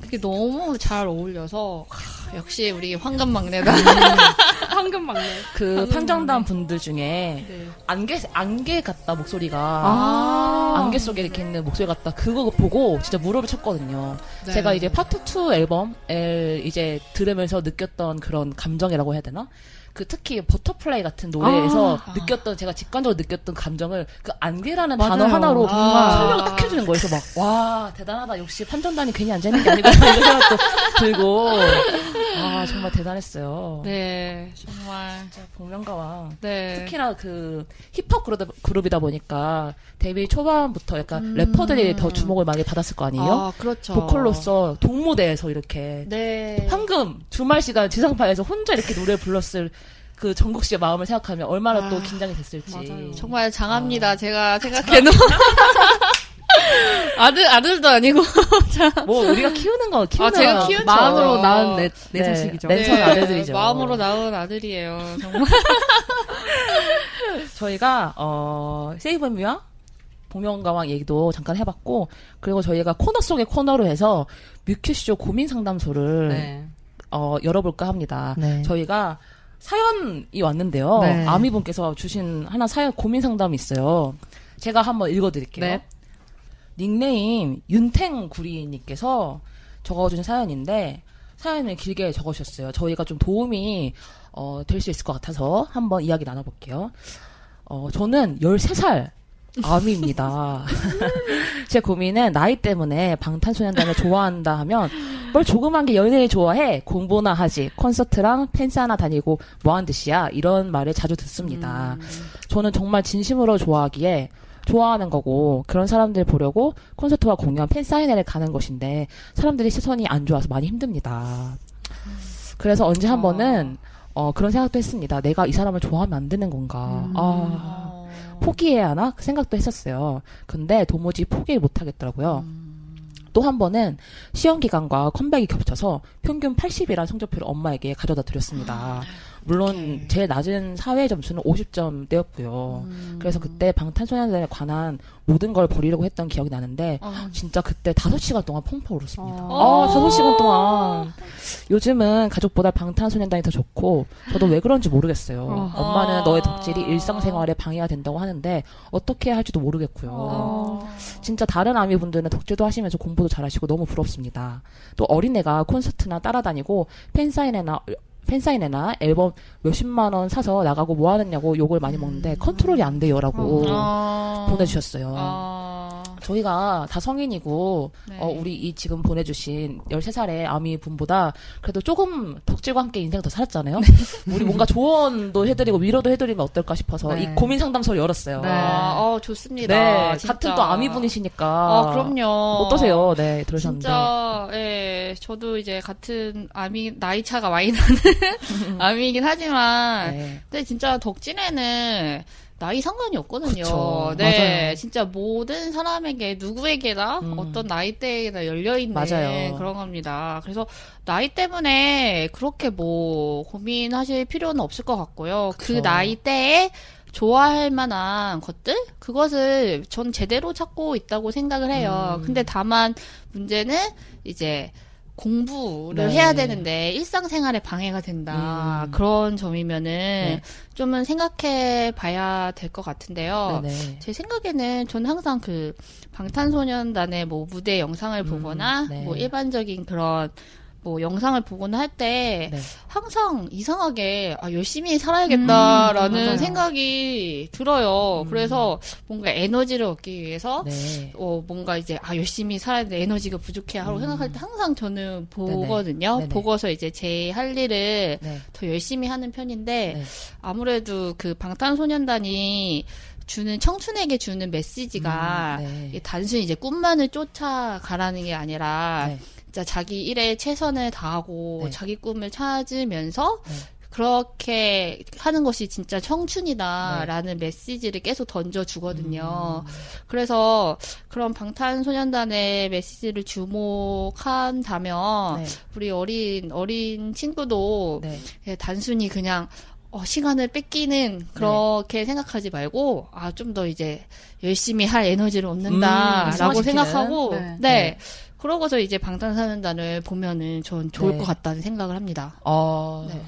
S3: 그게 너무 잘 어울려서 하, 역시 우리 황금 막내다.
S1: 황금 막내.
S2: 그 판정단 분들 중에
S3: 네.
S2: 안개 안개 같다 목소리가
S3: 아.
S2: 안개 속에 이렇게 있는 목소리 같다 그거 보고 진짜 무릎을 쳤거든요.
S3: 네.
S2: 제가 이제 파트 2 앨범을 이제 들으면서 느꼈던 그런 감정이라고 해야 되나? 그 특히 Butterfly 같은 노래에서
S3: 아.
S2: 느꼈던 제가 직관적으로 느꼈던 감정을 그 안개라는
S1: 맞아요.
S2: 단어 하나로
S3: 아.
S2: 설명을 딱 해주는 거예요. 그래서 막 와 대단하다 역시 판정단이 괜히 앉아 있는 게 아니고 이런 생각도 들고 아 정말 대단했어요.
S3: 네 정말
S2: 진짜 복면가와
S3: 네.
S2: 특히나 그 힙합 그룹, 그룹이다 보니까 데뷔 초반부터 약간
S3: 음.
S2: 래퍼들이 더 주목을 많이 받았을 거 아니에요?
S3: 아, 그렇죠.
S2: 보컬로서 동무대에서 이렇게
S3: 네.
S2: 황금 주말 시간 지상파에서 혼자 이렇게 노래 불렀을 그 정국 씨의 마음을 생각하면 얼마나 또
S3: 아,
S2: 긴장이 됐을지.
S1: 맞아요.
S3: 정말 장합니다.
S2: 아.
S3: 제가 생각해도. 아들, 아들도 아니고.
S2: 뭐 우리가 키우는 거 키우는
S3: 아, 제가 키운
S1: 마음으로
S3: 저-
S1: 낳은 내, 내
S2: 네,
S1: 자식이죠.
S2: 네. 랜선 아들들이죠.
S3: 마음으로 낳은 아들이에요. 정말.
S2: 저희가 어 세이브미와 복면가왕 얘기도 잠깐 해봤고 그리고 저희가 코너 속의 코너로 해서 뮤큐쇼 고민 상담소를
S1: 네.
S2: 어, 열어볼까 합니다.
S1: 네.
S2: 저희가 사연이 왔는데요.
S1: 네.
S2: 아미분께서 주신 하나 사연 고민 상담이 있어요. 제가 한번 읽어드릴게요.
S1: 네.
S2: 닉네임 윤탱구리님께서 적어주신 사연인데 사연을 길게 적어주셨어요. 저희가 좀 도움이 어, 될 수 있을 것 같아서 한번 이야기 나눠볼게요. 어, 저는 13살 아미입니다. 제 고민은 나이 때문에 방탄소년단을 좋아한다 하면 뭘 조그만 게 연예인 좋아해 공부나 하지 콘서트랑 팬스 하나 다니고 뭐한 듯이야 이런 말을 자주 듣습니다. 저는 정말 진심으로 좋아하기에 좋아하는 거고 그런 사람들 보려고 콘서트와 공연 팬 사인회를 가는 것인데 사람들이 시선이 안 좋아서 많이 힘듭니다. 그래서 언제 한
S3: 아.
S2: 번은 어, 그런 생각도 했습니다. 내가 이 사람을 좋아하면 안 되는 건가? 아, 포기해야 하나? 그 생각도 했었어요. 근데 도무지 포기를 못 하겠더라고요. 또 한 번은 시험 기간과 컴백이 겹쳐서 평균 80이라는 성적표를 엄마에게 가져다 드렸습니다. 물론 제일 낮은 사회 점수는 50점대였고요.
S3: 음.
S2: 그래서 그때 방탄소년단에 관한 모든 걸 버리려고 했던 기억이 나는데
S3: 어.
S2: 진짜 그때 5시간 동안 펑펑 울었습니다.
S1: 어.
S2: 아, 5시간 동안. 요즘은 가족보다 방탄소년단이 더 좋고, 저도 왜 그런지 모르겠어요.
S1: 어.
S2: 엄마는
S3: 아.
S2: 너의 덕질이 일상생활에 방해가 된다고 하는데, 어떻게 할지도 모르겠고요.
S3: 어.
S2: 진짜 다른 아미분들은 덕질도 하시면서 공부도 잘하시고 너무 부럽습니다. 또 어린애가 콘서트나 따라다니고, 팬사인회나, 팬사인회나 앨범 몇십만 원 사서 나가고 뭐 하느냐고 욕을 많이 먹는데, 컨트롤이 안 돼요라고
S3: 어.
S2: 보내주셨어요.
S3: 어.
S2: 저희가 다 성인이고
S3: 네.
S2: 어, 우리 이 지금 보내주신 13살의 아미 분보다 그래도 조금 덕질과 함께 인생 더 살았잖아요. 우리 뭔가 조언도 해드리고 위로도 해드리면 어떨까 싶어서
S1: 네.
S2: 이 고민 상담소를 열었어요.
S1: 네.
S3: 아, 어, 좋습니다.
S2: 네. 같은 또 아미 분이시니까.
S3: 아, 그럼요.
S2: 어떠세요? 네, 들으셨는데.
S3: 진짜, 예, 저도 이제 같은 아미, 나이 차가 많이 나는 아미이긴 하지만,
S2: 네.
S3: 근데 진짜 덕진에는 나이 상관이 없거든요.
S2: 그쵸,
S3: 네,
S2: 맞아요.
S3: 진짜 모든 사람에게 누구에게나
S2: 음.
S3: 어떤 나이대에나 열려 있는. 그런 겁니다. 그래서 나이 때문에 그렇게 뭐 고민하실 필요는 없을 것 같고요. 그
S2: 그쵸.
S3: 나이대에 좋아할 만한 것들 그것을 전 제대로 찾고 있다고 생각을 해요.
S2: 음.
S3: 근데 다만 문제는 이제 공부를
S2: 네.
S3: 해야 되는데 일상생활에 방해가 된다.
S2: 음.
S3: 그런 점이면은
S2: 네.
S3: 좀은 생각해 봐야 될 것 같은데요.
S2: 네네.
S3: 제 생각에는 저는 항상 그 방탄소년단의 뭐 무대 영상을
S2: 음,
S3: 보거나
S2: 네.
S3: 뭐 일반적인 그런 뭐 영상을 보거나 할때
S2: 네.
S3: 항상 이상하게 아, 열심히 살아야겠다라는
S1: 음.
S3: 생각이 들어요.
S2: 음.
S3: 그래서 뭔가 에너지를 얻기 위해서
S2: 네.
S3: 어, 뭔가 이제, 아, 열심히 살아야 돼. 에너지가 부족해. 하고
S2: 음.
S3: 생각할 때 항상 저는 보거든요.
S2: 네네.
S3: 보고서 이제 제 할 일을
S2: 네.
S3: 더 열심히 하는 편인데,
S2: 네.
S3: 아무래도 그 방탄소년단이 주는, 청춘에게 주는 메시지가,
S2: 음, 네.
S3: 단순히 이제 꿈만을 쫓아가라는 게 아니라,
S2: 네.
S3: 진짜 자기 일에 최선을 다하고,
S2: 네.
S3: 자기 꿈을 찾으면서,
S2: 네.
S3: 그렇게 하는 것이 진짜 청춘이다라는 메시지를 계속 던져 주거든요.
S2: 음.
S3: 그래서 그런 방탄소년단의 메시지를 주목한다면
S2: 네.
S3: 우리 어린 어린 친구도
S2: 네.
S3: 예, 단순히 그냥 어, 시간을 뺏기는 그렇게 생각하지 말고 아 좀 더 이제 열심히 할 에너지를
S2: 음,
S3: 얻는다라고
S2: 승화시키는?
S3: 생각하고
S1: 네.
S3: 네.
S2: 네.
S3: 그러고서 이제 방탄소년단을 보면은 전 좋을
S2: 네.
S3: 것 같다는 생각을 합니다.
S2: 어,
S3: 네.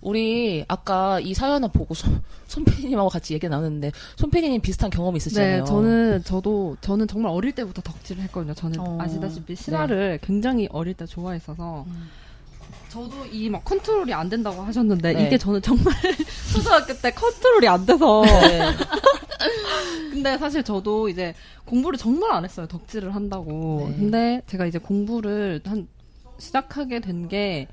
S2: 우리 아까 이 사연을 보고 손, 손PD님하고 같이 얘기 나눴는데 손PD님 비슷한 경험이 있으시잖아요.
S1: 네, 저는 저도 저는 정말 어릴 때부터 덕질을 했거든요. 저는
S3: 어.
S1: 아시다시피 실화를 굉장히 어릴 때 좋아했어서
S3: 음.
S1: 저도 이 막 컨트롤이 안 된다고 하셨는데
S2: 네.
S1: 이게 저는 정말 초등학교 때 컨트롤이 안 돼서
S2: 네.
S1: 근데 사실 저도 이제 공부를 정말 안 했어요. 덕질을 한다고.
S2: 네.
S1: 근데 제가 이제 공부를 한 시작하게 된 게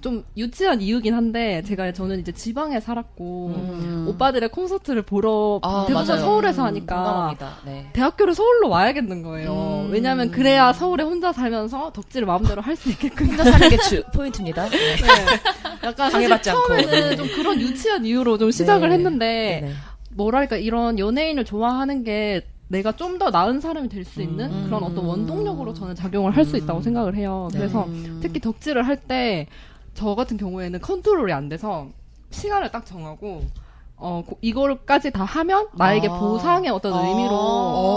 S1: 좀 유치한 이유긴 한데 제가 저는 이제 지방에 살았고
S3: 음.
S1: 오빠들의 콘서트를 보러
S2: 아,
S1: 대부분
S2: 맞아요.
S1: 서울에서
S3: 음,
S1: 하니까
S2: 공감합니다. 네.
S1: 대학교를 서울로 와야겠는 거예요.
S2: 음.
S1: 왜냐하면 그래야 서울에 혼자 살면서 덕질을 마음대로 할 수 있게끔.
S2: 혼자 사는 게 주, 포인트입니다. 네.
S1: 약간
S2: 방해받지
S1: 사실. 처음에는
S2: 네.
S1: 좀 그런 유치한 이유로 좀 시작을
S2: 네.
S1: 했는데
S2: 네.
S1: 뭐랄까 이런 연예인을 좋아하는 게 내가 좀 더 나은 사람이 될 수 있는
S2: 음.
S1: 그런 어떤 원동력으로 저는 작용을 할 수 있다고 생각을 해요.
S2: 네.
S1: 그래서
S3: 음.
S1: 특히 덕질을 할 때 저 같은 경우에는 컨트롤이 안 돼서 시간을 딱 정하고 어 고- 이거까지 다 하면 나에게
S2: 아.
S1: 보상의 어떤
S3: 아.
S1: 의미로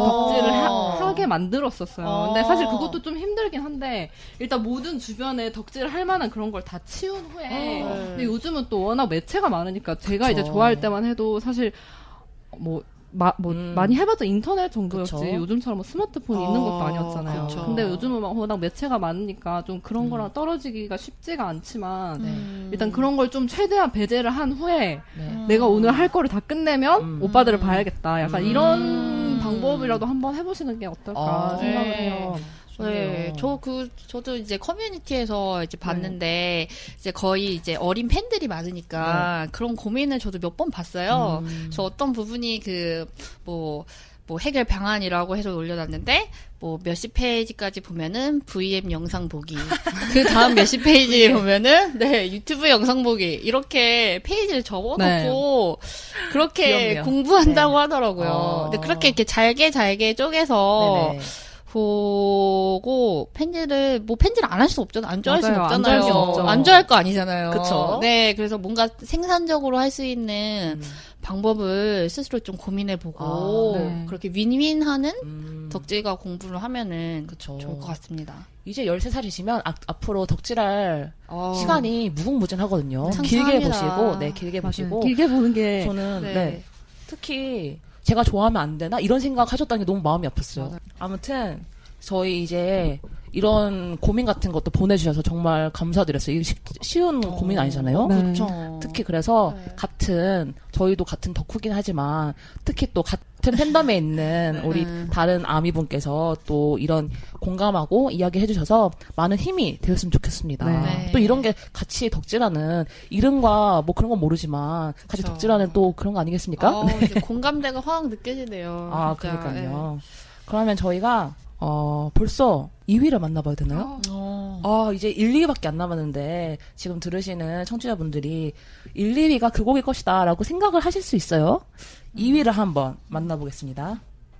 S1: 덕질을
S3: 아.
S1: 하, 게 만들었었어요.
S3: 아.
S1: 근데 사실 그것도 좀 힘들긴 한데 일단 모든 주변에 덕질을 할 만한 그런 걸 다 치운 후에
S3: 아.
S1: 근데 요즘은 또 워낙 매체가 많으니까 제가 이제
S2: 그쵸.
S1: 좋아할 때만 해도 사실 뭐 마, 뭐
S2: 음.
S1: 많이 해봤자 인터넷 정도였지
S2: 그쵸.
S1: 요즘처럼 뭐 스마트폰
S3: 어,
S1: 있는 것도 아니었잖아요.
S3: 그쵸.
S1: 근데 요즘은 막 워낙 매체가 많으니까 좀 그런
S2: 음.
S1: 거랑 떨어지기가 쉽지가 않지만
S2: 네.
S3: 음.
S1: 일단 그런 걸 좀 최대한 배제를 한 후에
S2: 네.
S1: 내가 오늘 할 거를 다 끝내면
S2: 음.
S1: 오빠들을 봐야겠다. 약간
S2: 음.
S1: 이런 방법이라도 한번 해보시는 게 어떨까
S2: 아,
S1: 생각을
S3: 네.
S1: 해요.
S3: 네, 저 그 저도 이제 커뮤니티에서 이제 봤는데 이제 거의 이제 어린 팬들이 많으니까 그런 고민을 저도 몇 번 봤어요.
S2: 음.
S3: 저 어떤 부분이 그뭐 뭐 해결 방안이라고 해서 올려놨는데 뭐 몇십 페이지까지 보면은 VM 영상 보기 그 다음 몇십 페이지 보면은 네 유튜브 영상 보기 이렇게 페이지를 접어놓고 그렇게
S2: 귀엽네요.
S3: 공부한다고
S2: 네.
S3: 하더라고요.
S2: 어.
S3: 근데 그렇게 이렇게 잘게 잘게 쪼개서
S2: 네네.
S3: 보고 팬지를 뭐 팬지를 안 할 수 없잖아요. 안 좋아할 수 없잖아요.
S1: 좋아할 수 없죠.
S3: 안 좋아할 거 아니잖아요.
S2: 그쵸.
S3: 네, 그래서 뭔가 생산적으로 할 수 있는
S2: 음.
S3: 방법을 스스로 좀 고민해보고
S2: 아,
S1: 네.
S3: 그렇게 윈윈하는
S2: 음,
S3: 덕질과 공부를 하면은
S2: 그쵸.
S3: 좋을 것 같습니다.
S2: 이제 13살이시면 앞으로 덕질할
S3: 어.
S2: 시간이 무궁무진하거든요. 길게 보시고, 네, 길게
S1: 맞아요.
S2: 보시고.
S1: 길게 보는 게
S2: 저는,
S3: 네.
S2: 네. 특히 제가 좋아하면 안 되나? 이런 생각 하셨다는 게 너무 마음이 아팠어요. 아무튼, 저희 이제 이런 고민 같은 것도 보내주셔서 정말 감사드렸어요. 이게 쉬, 운
S3: 어.
S2: 고민 아니잖아요?
S1: 네.
S3: 그렇죠.
S2: 특히 그래서
S3: 네.
S2: 같은 저희도 같은 덕후긴 하지만 특히 또 같은 팬덤에 있는 우리
S3: 음.
S2: 다른 아미 분께서 또 이런 공감하고 이야기 해주셔서 많은 힘이 되었으면 좋겠습니다.
S3: 네.
S2: 또 이런 게 같이 덕질하는 이름과 뭐 그런 건 모르지만 같이
S3: 그쵸.
S2: 덕질하는 또 그런 거 아니겠습니까?
S3: 어, 공감대가 확 느껴지네요.
S2: 아
S3: 진짜.
S2: 그러니까요. 그러면 저희가 어 벌써 2위를 만나봐야 되나요?
S3: 네. 어.
S2: 아, 이제 1, 2위밖에 안 남았는데, 지금 들으시는 청취자분들이 1, 2위가 그 곡일 것이다 라고 생각을 하실 수 있어요. 2위를 한번 만나보겠습니다.